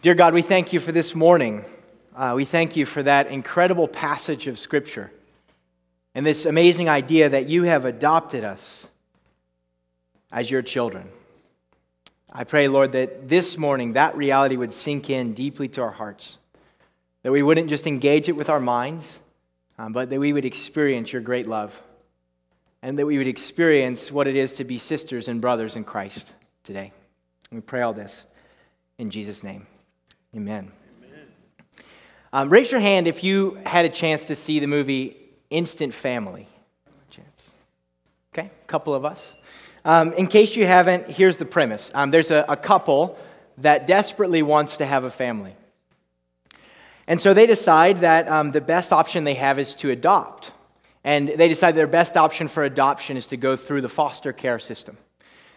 Dear God, we thank you for this morning. Uh, we thank you for that incredible passage of Scripture and this amazing idea that you have adopted us as your children. I pray, Lord, that this morning that reality would sink in deeply to our hearts, that we wouldn't just engage it with our minds, um, but that we would experience your great love, and that we would experience what it is to be sisters and brothers in Christ today. we pray all this in Jesus' name. Amen. Amen. Um, raise your hand if you had a chance to see the movie Instant Family. Okay, a couple of us. Um, in case you haven't, here's the premise um, there's a, a couple that desperately wants to have a family. And so they decide that um, the best option they have is to adopt. And they decide their best option for adoption is to go through the foster care system.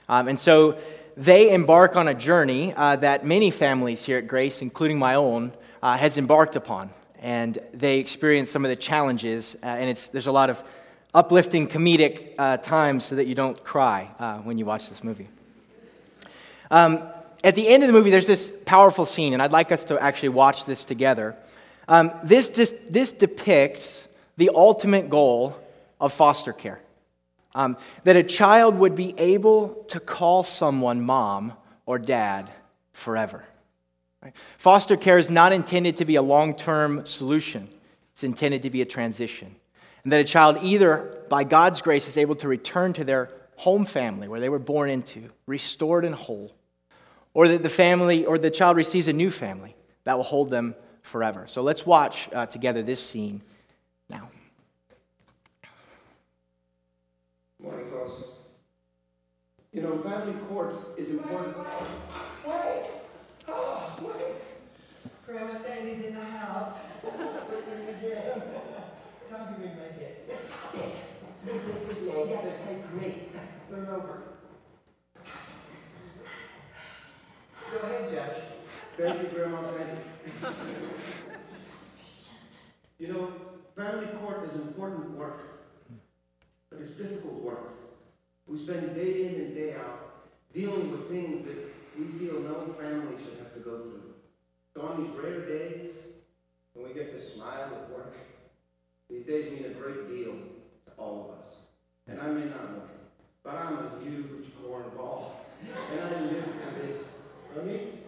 Um, and so they embark on a journey uh, that many families here at Grace, including my own, uh, has embarked upon. And they experience some of the challenges, uh, and it's, there's a lot of uplifting comedic uh, times so that you don't cry uh, when you watch this movie. Um, at the end of the movie, there's this powerful scene, and I'd like us to actually watch this together. Um, this, this depicts the ultimate goal of foster care. Um, that a child would be able to call someone mom or dad forever. Right? Foster care is not intended to be a long term solution, it's intended to be a transition. And that a child, either by God's grace, is able to return to their home family where they were born into, restored and whole, or that the family or the child receives a new family that will hold them forever. So let's watch uh, together this scene now. You know, family court is important. Wait! Oh, wait! Grandma Sandy's in the house. Time to remake it. This is just yeah, this hey, great. Put her over. Go ahead, Judge. Thank you, Grandma Sandy. you know, family court is important work. But it's difficult work. We spend day in and day out dealing with things that we feel no family should have to go through. So on these rare days, when we get to smile at work, these days mean a great deal to all of us. And I may not look it, but I'm a huge cornball. And I live for this. I mean,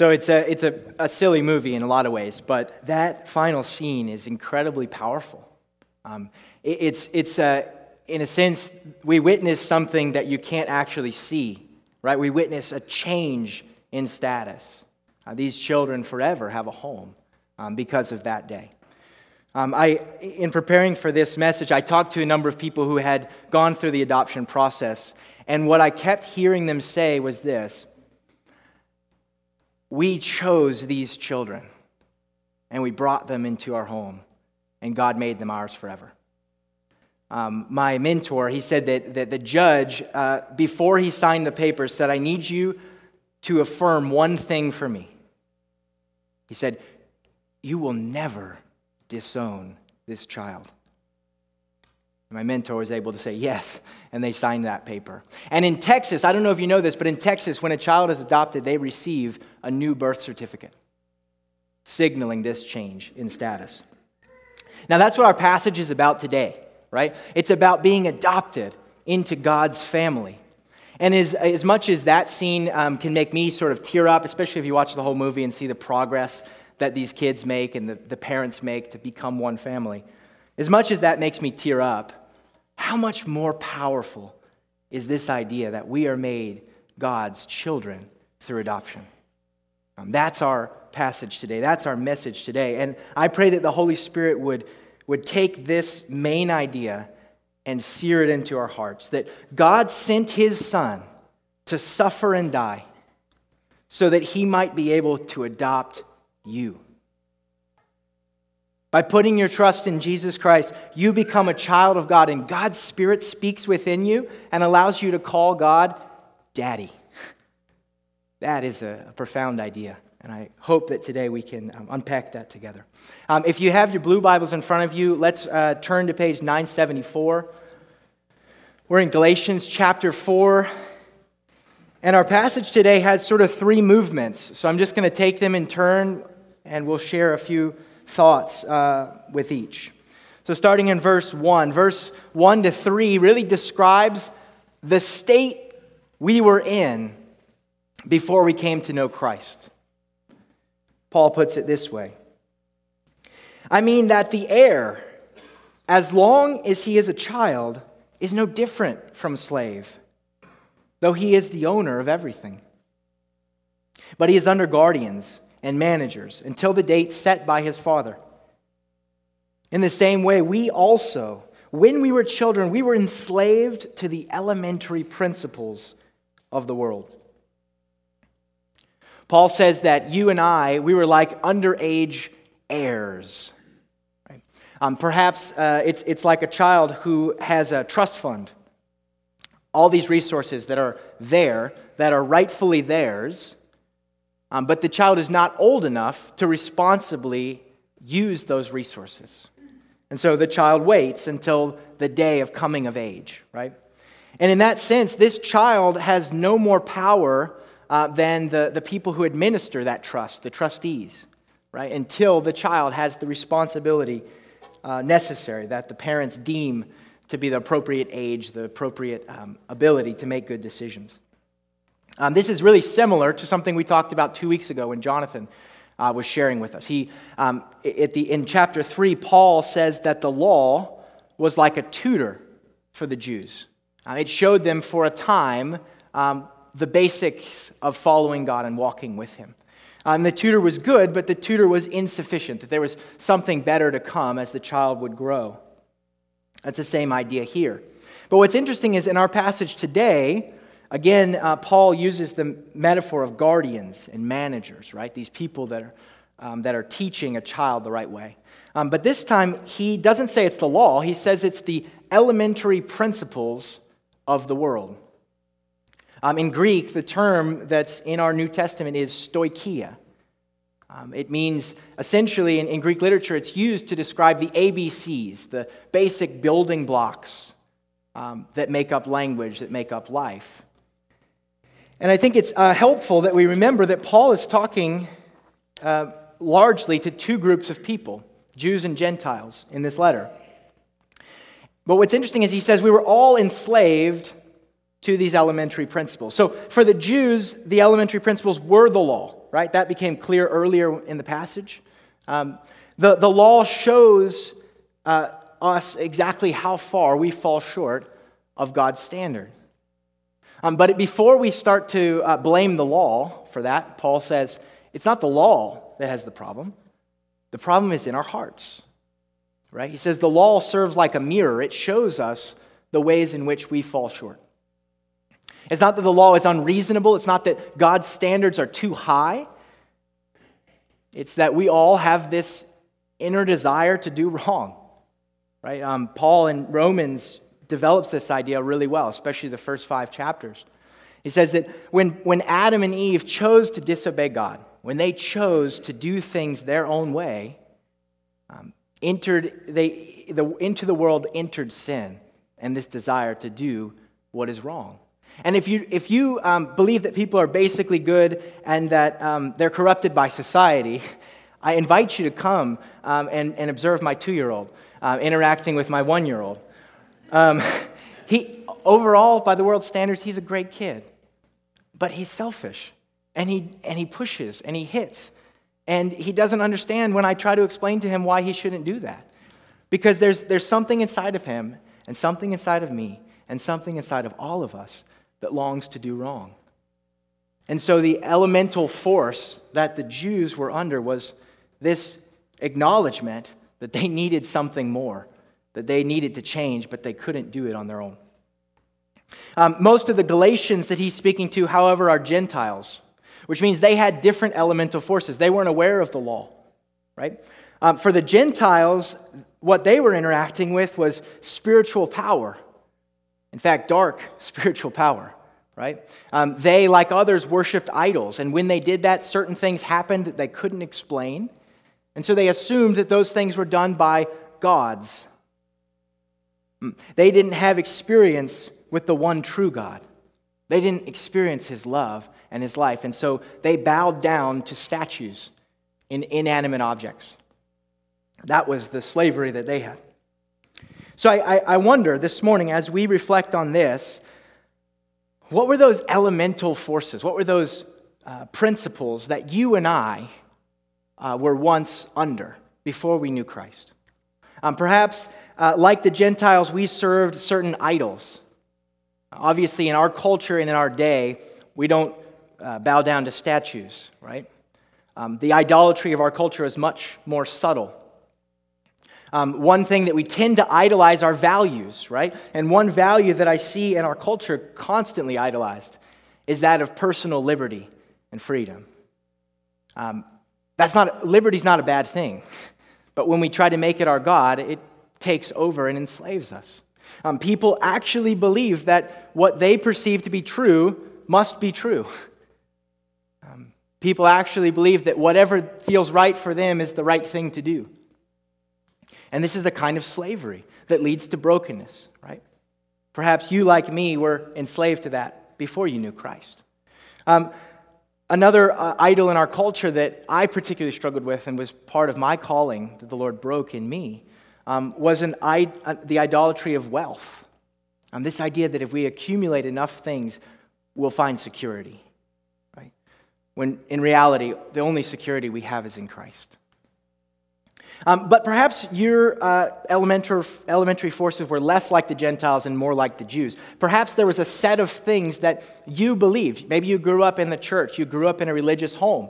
So it's a, it's a, a silly movie in a lot of ways, but that final scene is incredibly powerful. Um, it, it's, it's a, in a sense, we witness something that you can't actually see, right? We witness a change in status. Uh, these children forever have a home um, because of that day. Um, I, in preparing for this message, I talked to a number of people who had gone through the adoption process, and what I kept hearing them say was this we chose these children and we brought them into our home, and God made them ours forever. Um, my mentor, he said that, that the judge, uh, before he signed the papers, said, I need you to affirm one thing for me. He said, You will never disown this child. My mentor was able to say yes, and they signed that paper. And in Texas, I don't know if you know this, but in Texas, when a child is adopted, they receive a new birth certificate, signaling this change in status. Now, that's what our passage is about today, right? It's about being adopted into God's family. And as, as much as that scene um, can make me sort of tear up, especially if you watch the whole movie and see the progress that these kids make and the, the parents make to become one family, as much as that makes me tear up, how much more powerful is this idea that we are made God's children through adoption? Um, that's our passage today. That's our message today. And I pray that the Holy Spirit would, would take this main idea and sear it into our hearts that God sent his Son to suffer and die so that he might be able to adopt you. By putting your trust in Jesus Christ, you become a child of God, and God's Spirit speaks within you and allows you to call God Daddy. That is a profound idea, and I hope that today we can um, unpack that together. Um, if you have your blue Bibles in front of you, let's uh, turn to page 974. We're in Galatians chapter 4, and our passage today has sort of three movements. So I'm just going to take them in turn, and we'll share a few thoughts uh, with each. So, starting in verse 1, verse 1 to 3 really describes the state we were in before we came to know Christ. Paul puts it this way I mean, that the heir, as long as he is a child, is no different from slave, though he is the owner of everything. But he is under guardians and managers until the date set by his father. In the same way, we also, when we were children, we were enslaved to the elementary principles of the world. Paul says that you and I, we were like underage heirs. Um, perhaps uh, it's, it's like a child who has a trust fund. All these resources that are there, that are rightfully theirs, um, but the child is not old enough to responsibly use those resources. And so the child waits until the day of coming of age, right? And in that sense, this child has no more power uh, than the, the people who administer that trust, the trustees, right? Until the child has the responsibility uh, necessary that the parents deem to be the appropriate age, the appropriate um, ability to make good decisions. Um, this is really similar to something we talked about two weeks ago when Jonathan uh, was sharing with us. He, um, the, in chapter 3, Paul says that the law was like a tutor for the Jews. Uh, it showed them for a time um, the basics of following God and walking with Him. And the tutor was good, but the tutor was insufficient, that there was something better to come as the child would grow. That's the same idea here. But what's interesting is in our passage today, Again, uh, Paul uses the metaphor of guardians and managers, right? These people that are, um, that are teaching a child the right way. Um, but this time, he doesn't say it's the law, he says it's the elementary principles of the world. Um, in Greek, the term that's in our New Testament is stoicheia. Um, it means essentially, in, in Greek literature, it's used to describe the ABCs, the basic building blocks um, that make up language, that make up life. And I think it's uh, helpful that we remember that Paul is talking uh, largely to two groups of people, Jews and Gentiles, in this letter. But what's interesting is he says we were all enslaved to these elementary principles. So for the Jews, the elementary principles were the law, right? That became clear earlier in the passage. Um, the, the law shows uh, us exactly how far we fall short of God's standard. Um, but before we start to uh, blame the law for that, Paul says it's not the law that has the problem. The problem is in our hearts. Right? He says the law serves like a mirror, it shows us the ways in which we fall short. It's not that the law is unreasonable, it's not that God's standards are too high. It's that we all have this inner desire to do wrong. Right? Um, Paul in Romans develops this idea really well, especially the first five chapters. He says that when, when Adam and Eve chose to disobey God, when they chose to do things their own way, um, entered, they, the, into the world entered sin and this desire to do what is wrong. And if you, if you um, believe that people are basically good and that um, they're corrupted by society, I invite you to come um, and, and observe my two year old uh, interacting with my one year old. Um, he, overall, by the world's standards, he's a great kid. But he's selfish. And he, and he pushes and he hits. And he doesn't understand when I try to explain to him why he shouldn't do that. Because there's, there's something inside of him and something inside of me, and something inside of all of us that longs to do wrong. And so the elemental force that the Jews were under was this acknowledgement that they needed something more, that they needed to change, but they couldn't do it on their own. Um, most of the Galatians that he's speaking to, however, are Gentiles, which means they had different elemental forces. They weren't aware of the law, right? Um, for the Gentiles, what they were interacting with was spiritual power. In fact, dark spiritual power, right? Um, they, like others, worshiped idols. And when they did that, certain things happened that they couldn't explain. And so they assumed that those things were done by gods. They didn't have experience with the one true God. They didn't experience his love and his life. And so they bowed down to statues in inanimate objects. That was the slavery that they had. So I, I, I wonder this morning, as we reflect on this, what were those elemental forces? What were those uh, principles that you and I uh, were once under before we knew Christ? Um, perhaps, uh, like the Gentiles, we served certain idols. Obviously, in our culture and in our day, we don't uh, bow down to statues, right? Um, the idolatry of our culture is much more subtle. Um, one thing that we tend to idolize are values, right? And one value that I see in our culture constantly idolized is that of personal liberty and freedom. Um, that's not, liberty's not a bad thing. But when we try to make it our God, it takes over and enslaves us. Um, people actually believe that what they perceive to be true must be true. Um, people actually believe that whatever feels right for them is the right thing to do. And this is a kind of slavery that leads to brokenness, right? Perhaps you, like me, were enslaved to that before you knew Christ. Um, another uh, idol in our culture that I particularly struggled with and was part of my calling that the Lord broke in me um, was an, uh, the idolatry of wealth. Um, this idea that if we accumulate enough things, we'll find security. Right? When in reality, the only security we have is in Christ. Um, but perhaps your uh, elementary, elementary forces were less like the Gentiles and more like the Jews. Perhaps there was a set of things that you believed. Maybe you grew up in the church, you grew up in a religious home.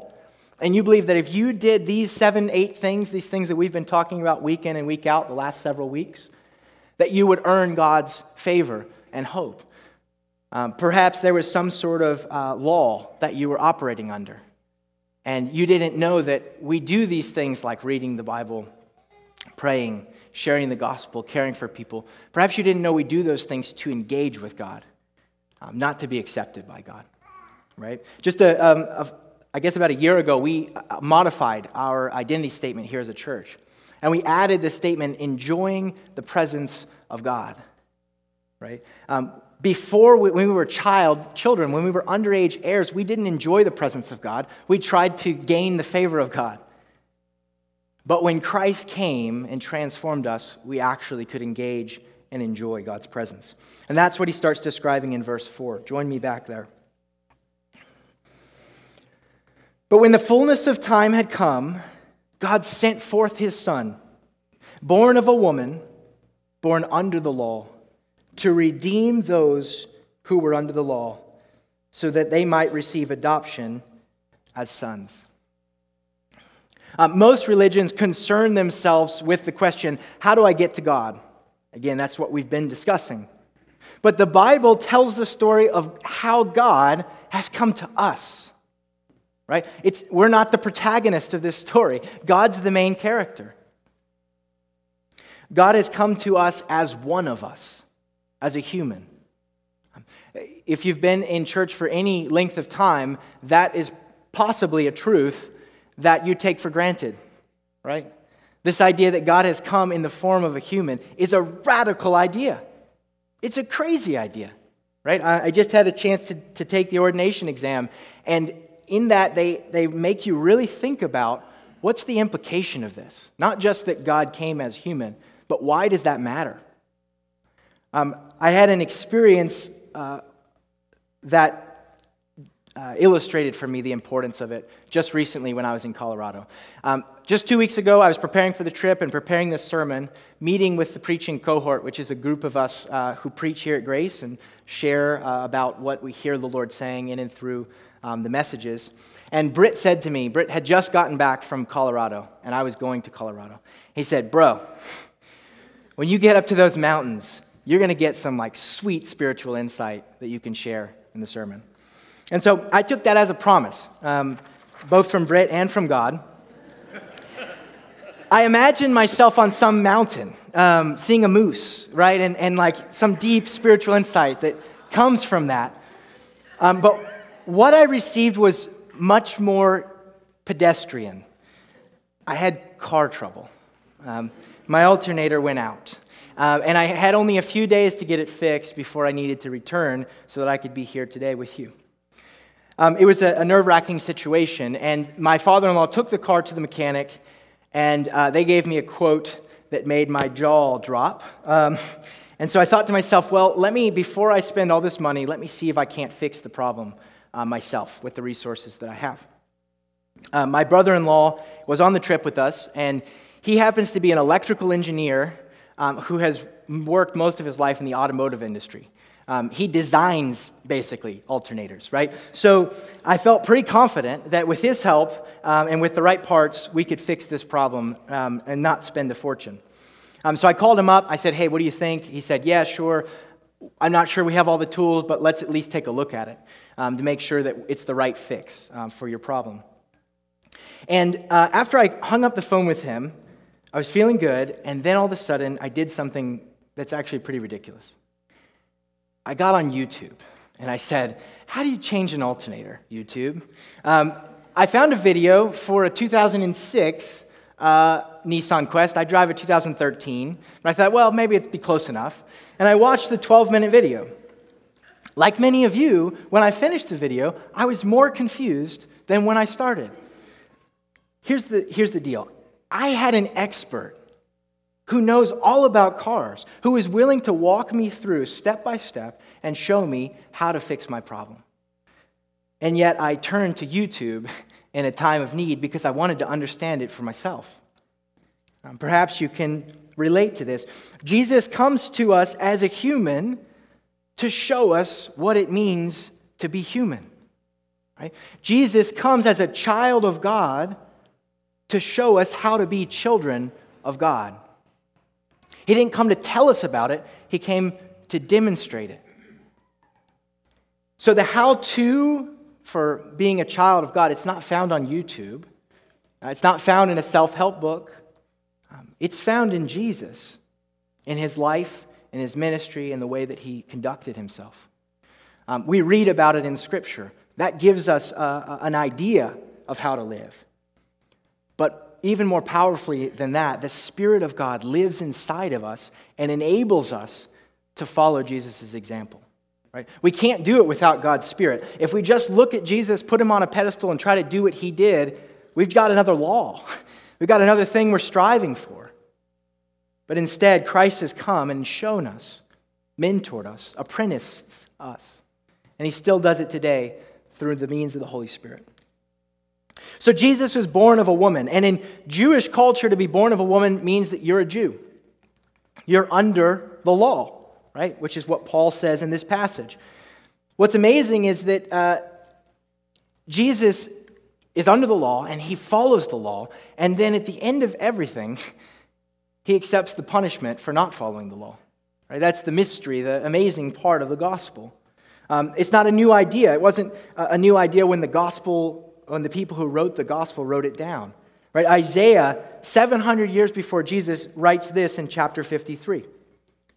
And you believe that if you did these seven, eight things, these things that we've been talking about week in and week out the last several weeks, that you would earn God's favor and hope. Um, perhaps there was some sort of uh, law that you were operating under. And you didn't know that we do these things like reading the Bible, praying, sharing the gospel, caring for people. Perhaps you didn't know we do those things to engage with God, um, not to be accepted by God, right? Just a, um, a, I guess about a year ago, we uh, modified our identity statement here as a church. And we added the statement, enjoying the presence of God, right? Um, before we, when we were child children when we were underage heirs we didn't enjoy the presence of god. We tried to gain the favor of god. But when christ came and transformed us we actually could engage and enjoy god's presence. And that's what he starts describing in verse 4 join me back there but when the fullness of time had come god sent forth his son born of a woman born under the law to redeem those who were under the law, so that they might receive adoption as sons. Uh, most religions concern themselves with the question how do I get to God? Again, that's what we've been discussing. But the Bible tells the story of how God has come to us. Right? It's, we're not the protagonist of this story. God's the main character. God has come to us as one of us as a human. If you've been in church for any length of time, that is possibly a truth that you take for granted, right? This idea that God has come in the form of a human is a radical idea. It's a crazy idea, right? I just had a chance to, to take the ordination exam, and in that, they, they make you really think about what's the implication of this? Not just that God came as human, but why does that matter? Um, I had an experience uh, that uh, illustrated for me the importance of it just recently when I was in Colorado. Um, just two weeks ago, I was preparing for the trip and preparing this sermon, meeting with the preaching cohort, which is a group of us uh, who preach here at Grace and share uh, about what we hear the Lord saying in and through um, the messages. And Britt said to me, Britt had just gotten back from Colorado, and I was going to Colorado. He said, Bro, when you get up to those mountains, you're going to get some like sweet spiritual insight that you can share in the sermon. And so I took that as a promise, um, both from Britt and from God. I imagined myself on some mountain, um, seeing a moose, right? And, and like some deep spiritual insight that comes from that. Um, but what I received was much more pedestrian. I had car trouble. Um, my alternator went out. Uh, and I had only a few days to get it fixed before I needed to return so that I could be here today with you. Um, it was a, a nerve wracking situation, and my father in law took the car to the mechanic, and uh, they gave me a quote that made my jaw drop. Um, and so I thought to myself, well, let me, before I spend all this money, let me see if I can't fix the problem uh, myself with the resources that I have. Uh, my brother in law was on the trip with us, and he happens to be an electrical engineer um, who has worked most of his life in the automotive industry. Um, he designs basically alternators, right? So I felt pretty confident that with his help um, and with the right parts, we could fix this problem um, and not spend a fortune. Um, so I called him up. I said, Hey, what do you think? He said, Yeah, sure. I'm not sure we have all the tools, but let's at least take a look at it um, to make sure that it's the right fix um, for your problem. And uh, after I hung up the phone with him, I was feeling good, and then all of a sudden, I did something that's actually pretty ridiculous. I got on YouTube and I said, How do you change an alternator, YouTube? Um, I found a video for a 2006 uh, Nissan Quest. I drive a 2013. But I thought, well, maybe it'd be close enough. And I watched the 12 minute video. Like many of you, when I finished the video, I was more confused than when I started. Here's the, here's the deal I had an expert who knows all about cars, who is willing to walk me through step by step and show me how to fix my problem. And yet I turned to YouTube in a time of need because I wanted to understand it for myself. Perhaps you can relate to this. Jesus comes to us as a human to show us what it means to be human. Right? Jesus comes as a child of God to show us how to be children of God. He didn't come to tell us about it, he came to demonstrate it. So, the how to for being a child of God, it's not found on YouTube, it's not found in a self help book. Um, it's found in Jesus, in his life, in his ministry, and the way that he conducted himself. Um, we read about it in Scripture. That gives us an idea of how to live. But even more powerfully than that, the Spirit of God lives inside of us and enables us to follow Jesus' example. Right? We can't do it without God's Spirit. If we just look at Jesus, put him on a pedestal, and try to do what he did, we've got another law. We've got another thing we're striving for. But instead, Christ has come and shown us, mentored us, apprenticed us. And he still does it today through the means of the Holy Spirit. So Jesus was born of a woman. And in Jewish culture, to be born of a woman means that you're a Jew. You're under the law, right? Which is what Paul says in this passage. What's amazing is that uh, Jesus is under the law and he follows the law. And then at the end of everything, he accepts the punishment for not following the law. Right? That's the mystery, the amazing part of the gospel. Um, it's not a new idea. It wasn't a new idea when the gospel when the people who wrote the gospel wrote it down. Right? Isaiah, 700 years before Jesus, writes this in chapter 53,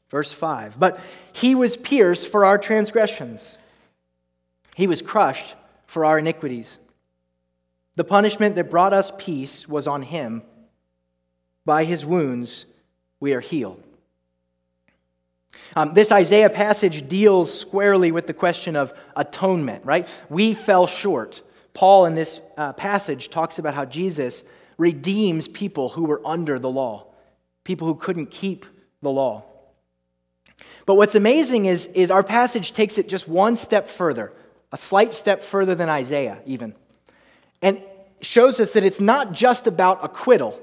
verse 5. But he was pierced for our transgressions, he was crushed for our iniquities. The punishment that brought us peace was on him. By his wounds, we are healed. Um, this Isaiah passage deals squarely with the question of atonement, right? We fell short. Paul, in this uh, passage, talks about how Jesus redeems people who were under the law, people who couldn't keep the law. But what's amazing is, is our passage takes it just one step further. a slight step further than Isaiah, even, and shows us that it's not just about acquittal,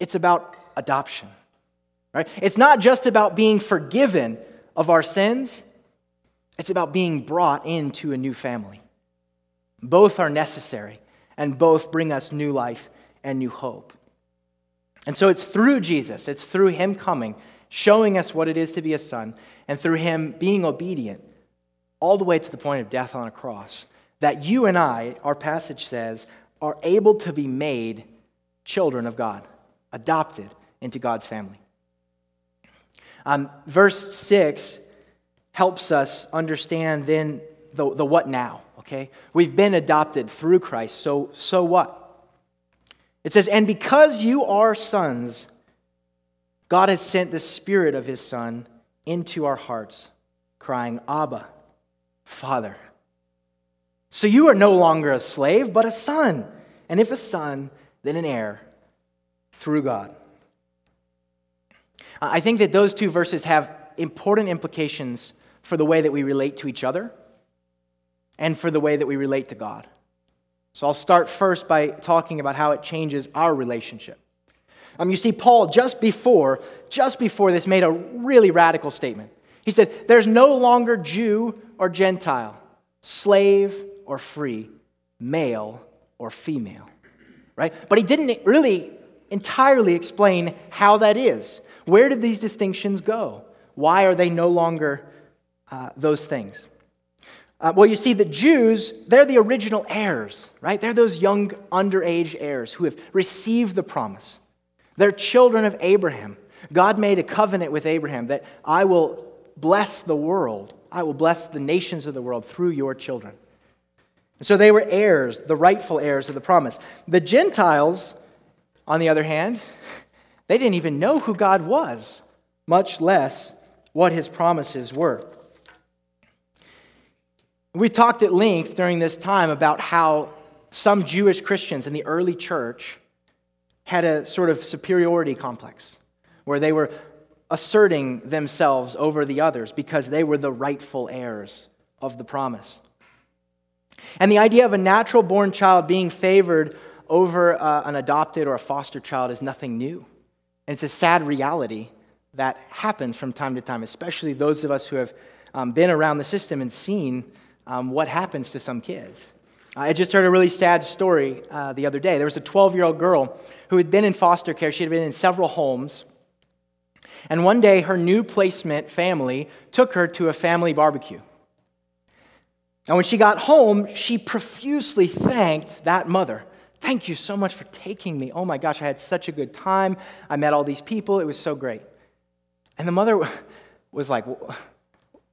it's about adoption. Right? It's not just about being forgiven of our sins, it's about being brought into a new family. Both are necessary, and both bring us new life and new hope. And so it's through Jesus, it's through Him coming, showing us what it is to be a son, and through Him being obedient all the way to the point of death on a cross, that you and I, our passage says, are able to be made children of God, adopted into God's family. Um, verse 6 helps us understand then the, the what now, okay? We've been adopted through Christ, so, so what? It says, And because you are sons, God has sent the Spirit of His Son into our hearts, crying, Abba, Father. So you are no longer a slave, but a son. And if a son, then an heir through God. I think that those two verses have important implications for the way that we relate to each other and for the way that we relate to God. So I'll start first by talking about how it changes our relationship. Um, you see, Paul, just before, just before this, made a really radical statement. He said, There's no longer Jew or Gentile, slave or free, male or female. Right? But he didn't really entirely explain how that is. Where did these distinctions go? Why are they no longer uh, those things? Uh, well, you see, the Jews, they're the original heirs, right? They're those young, underage heirs who have received the promise. They're children of Abraham. God made a covenant with Abraham that I will bless the world, I will bless the nations of the world through your children. So they were heirs, the rightful heirs of the promise. The Gentiles, on the other hand, they didn't even know who God was, much less what his promises were. We talked at length during this time about how some Jewish Christians in the early church had a sort of superiority complex where they were asserting themselves over the others because they were the rightful heirs of the promise. And the idea of a natural born child being favored over uh, an adopted or a foster child is nothing new. And it's a sad reality that happens from time to time, especially those of us who have um, been around the system and seen um, what happens to some kids. I just heard a really sad story uh, the other day. There was a 12 year old girl who had been in foster care. She had been in several homes. And one day, her new placement family took her to a family barbecue. And when she got home, she profusely thanked that mother. Thank you so much for taking me. Oh my gosh, I had such a good time. I met all these people. It was so great. And the mother was like,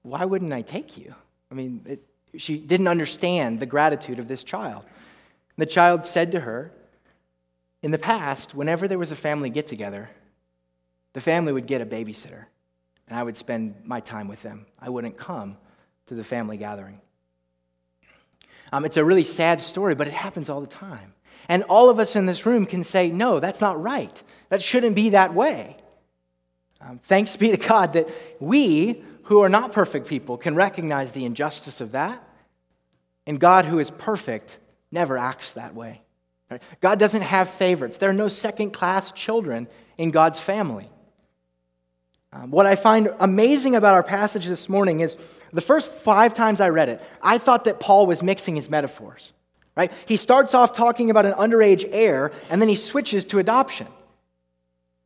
Why wouldn't I take you? I mean, it, she didn't understand the gratitude of this child. The child said to her, In the past, whenever there was a family get together, the family would get a babysitter, and I would spend my time with them. I wouldn't come to the family gathering. Um, it's a really sad story, but it happens all the time. And all of us in this room can say, no, that's not right. That shouldn't be that way. Um, thanks be to God that we, who are not perfect people, can recognize the injustice of that and God, who is perfect, never acts that way. Right? God doesn't have favorites. There are no second class children in God's family. Um, what I find amazing about our passage this morning is the first five times I read it, I thought that Paul was mixing his metaphors. Right? He starts off talking about an underage heir, and then he switches to adoption.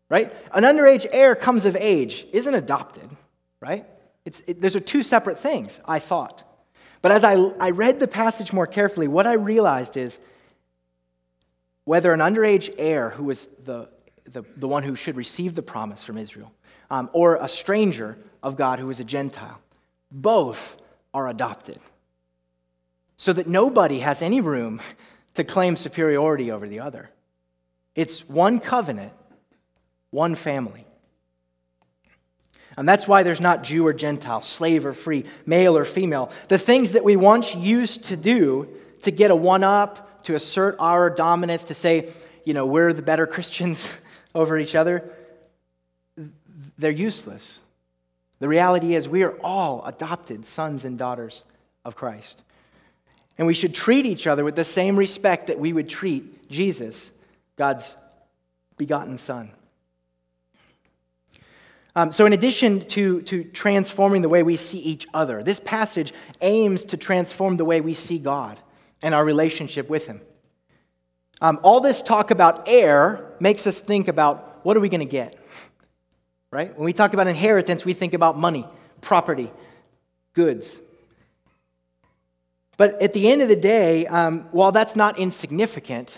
Right? An underage heir comes of age, isn't adopted. Right? It's, it, those are two separate things, I thought. But as I, I read the passage more carefully, what I realized is whether an underage heir, who was the, the, the one who should receive the promise from Israel, um, or a stranger of God who was a Gentile, both are adopted. So that nobody has any room to claim superiority over the other. It's one covenant, one family. And that's why there's not Jew or Gentile, slave or free, male or female. The things that we once used to do to get a one up, to assert our dominance, to say, you know, we're the better Christians over each other, they're useless. The reality is, we are all adopted sons and daughters of Christ. And we should treat each other with the same respect that we would treat Jesus, God's begotten Son. Um, so, in addition to, to transforming the way we see each other, this passage aims to transform the way we see God and our relationship with Him. Um, all this talk about heir makes us think about what are we going to get? Right? When we talk about inheritance, we think about money, property, goods. But at the end of the day, um, while that's not insignificant,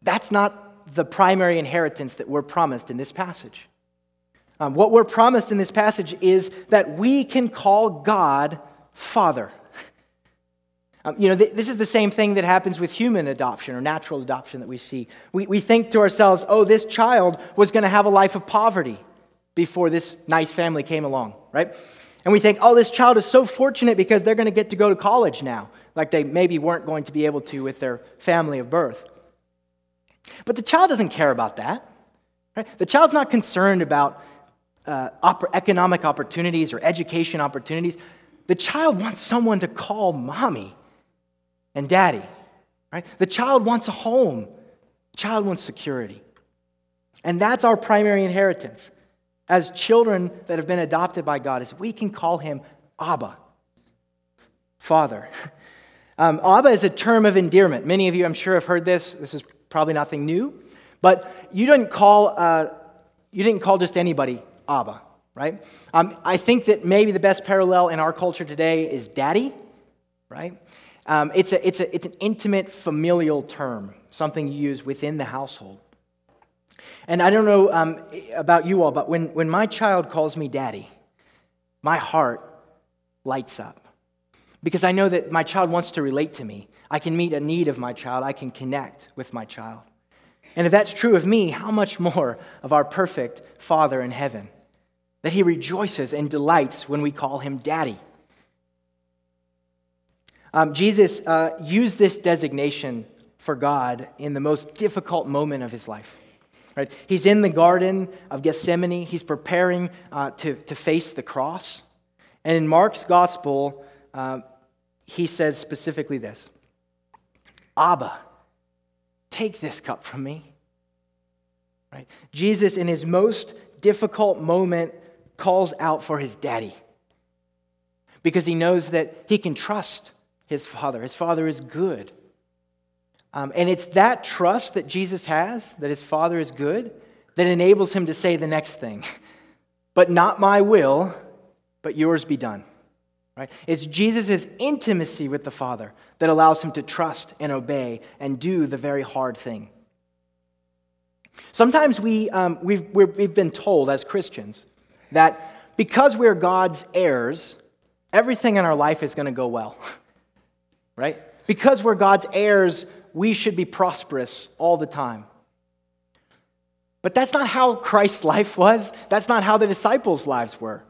that's not the primary inheritance that we're promised in this passage. Um, what we're promised in this passage is that we can call God Father. Um, you know, th- this is the same thing that happens with human adoption or natural adoption that we see. We, we think to ourselves, oh, this child was going to have a life of poverty before this nice family came along, right? And we think, oh, this child is so fortunate because they're going to get to go to college now, like they maybe weren't going to be able to with their family of birth. But the child doesn't care about that. Right? The child's not concerned about uh, op- economic opportunities or education opportunities. The child wants someone to call mommy and daddy. Right? The child wants a home. The child wants security. And that's our primary inheritance as children that have been adopted by God is we can call him Abba, Father. Um, Abba is a term of endearment. Many of you, I'm sure, have heard this. This is probably nothing new, but you didn't call uh, you didn't call just anybody Abba, right? Um, I think that maybe the best parallel in our culture today is daddy, right? Um, it's, a, it's, a, it's an intimate familial term, something you use within the household. And I don't know um, about you all, but when, when my child calls me daddy, my heart lights up. Because I know that my child wants to relate to me. I can meet a need of my child, I can connect with my child. And if that's true of me, how much more of our perfect Father in heaven? That he rejoices and delights when we call him daddy. Um, Jesus uh, used this designation for God in the most difficult moment of his life. Right? He's in the Garden of Gethsemane. He's preparing uh, to, to face the cross. And in Mark's gospel, uh, he says specifically this Abba, take this cup from me. Right? Jesus, in his most difficult moment, calls out for his daddy because he knows that he can trust his father. His father is good. Um, and it's that trust that Jesus has, that his Father is good, that enables him to say the next thing. But not my will, but yours be done. Right? It's Jesus' intimacy with the Father that allows him to trust and obey and do the very hard thing. Sometimes we, um, we've, we've been told as Christians that because we're God's heirs, everything in our life is going to go well. Right? Because we're God's heirs, we should be prosperous all the time. But that's not how Christ's life was. That's not how the disciples' lives were.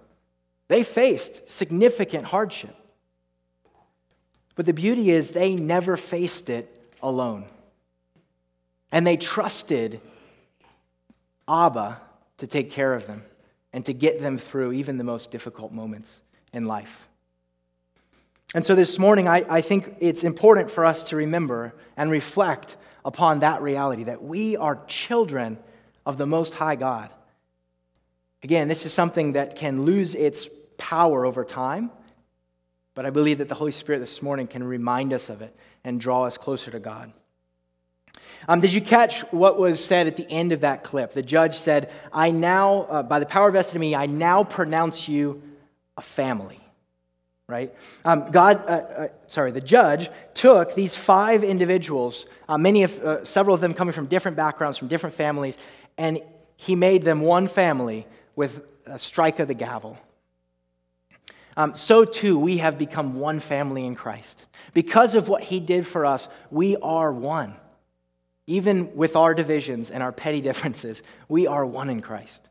They faced significant hardship. But the beauty is, they never faced it alone. And they trusted Abba to take care of them and to get them through even the most difficult moments in life. And so this morning, I, I think it's important for us to remember and reflect upon that reality that we are children of the Most High God. Again, this is something that can lose its power over time, but I believe that the Holy Spirit this morning can remind us of it and draw us closer to God. Um, did you catch what was said at the end of that clip? The judge said, I now, uh, by the power vested in me, I now pronounce you a family right? Um, God, uh, uh, sorry, the judge took these five individuals, uh, many of, uh, several of them coming from different backgrounds, from different families, and he made them one family with a strike of the gavel. Um, so too, we have become one family in Christ. Because of what he did for us, we are one. Even with our divisions and our petty differences, we are one in Christ.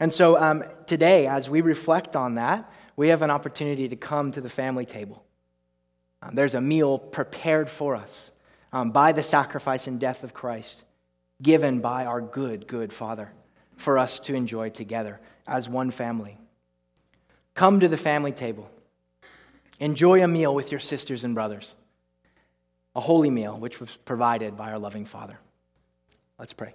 And so um, today, as we reflect on that, we have an opportunity to come to the family table. Um, there's a meal prepared for us um, by the sacrifice and death of Christ, given by our good, good Father for us to enjoy together as one family. Come to the family table. Enjoy a meal with your sisters and brothers. a holy meal which was provided by our loving Father. Let's pray.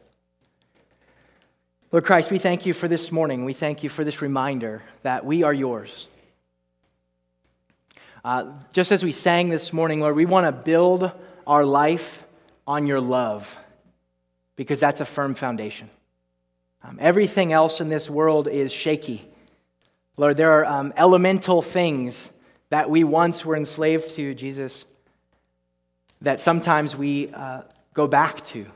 Lord Christ, we thank you for this morning. We thank you for this reminder that we are yours. Uh, just as we sang this morning, Lord, we want to build our life on your love because that's a firm foundation. Um, everything else in this world is shaky. Lord, there are um, elemental things that we once were enslaved to, Jesus, that sometimes we uh, go back to.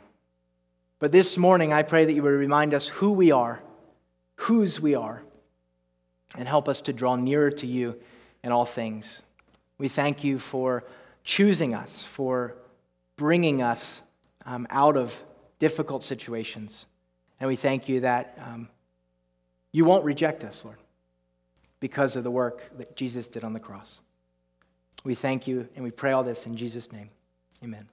But this morning, I pray that you would remind us who we are, whose we are, and help us to draw nearer to you in all things. We thank you for choosing us, for bringing us um, out of difficult situations. And we thank you that um, you won't reject us, Lord, because of the work that Jesus did on the cross. We thank you and we pray all this in Jesus' name. Amen.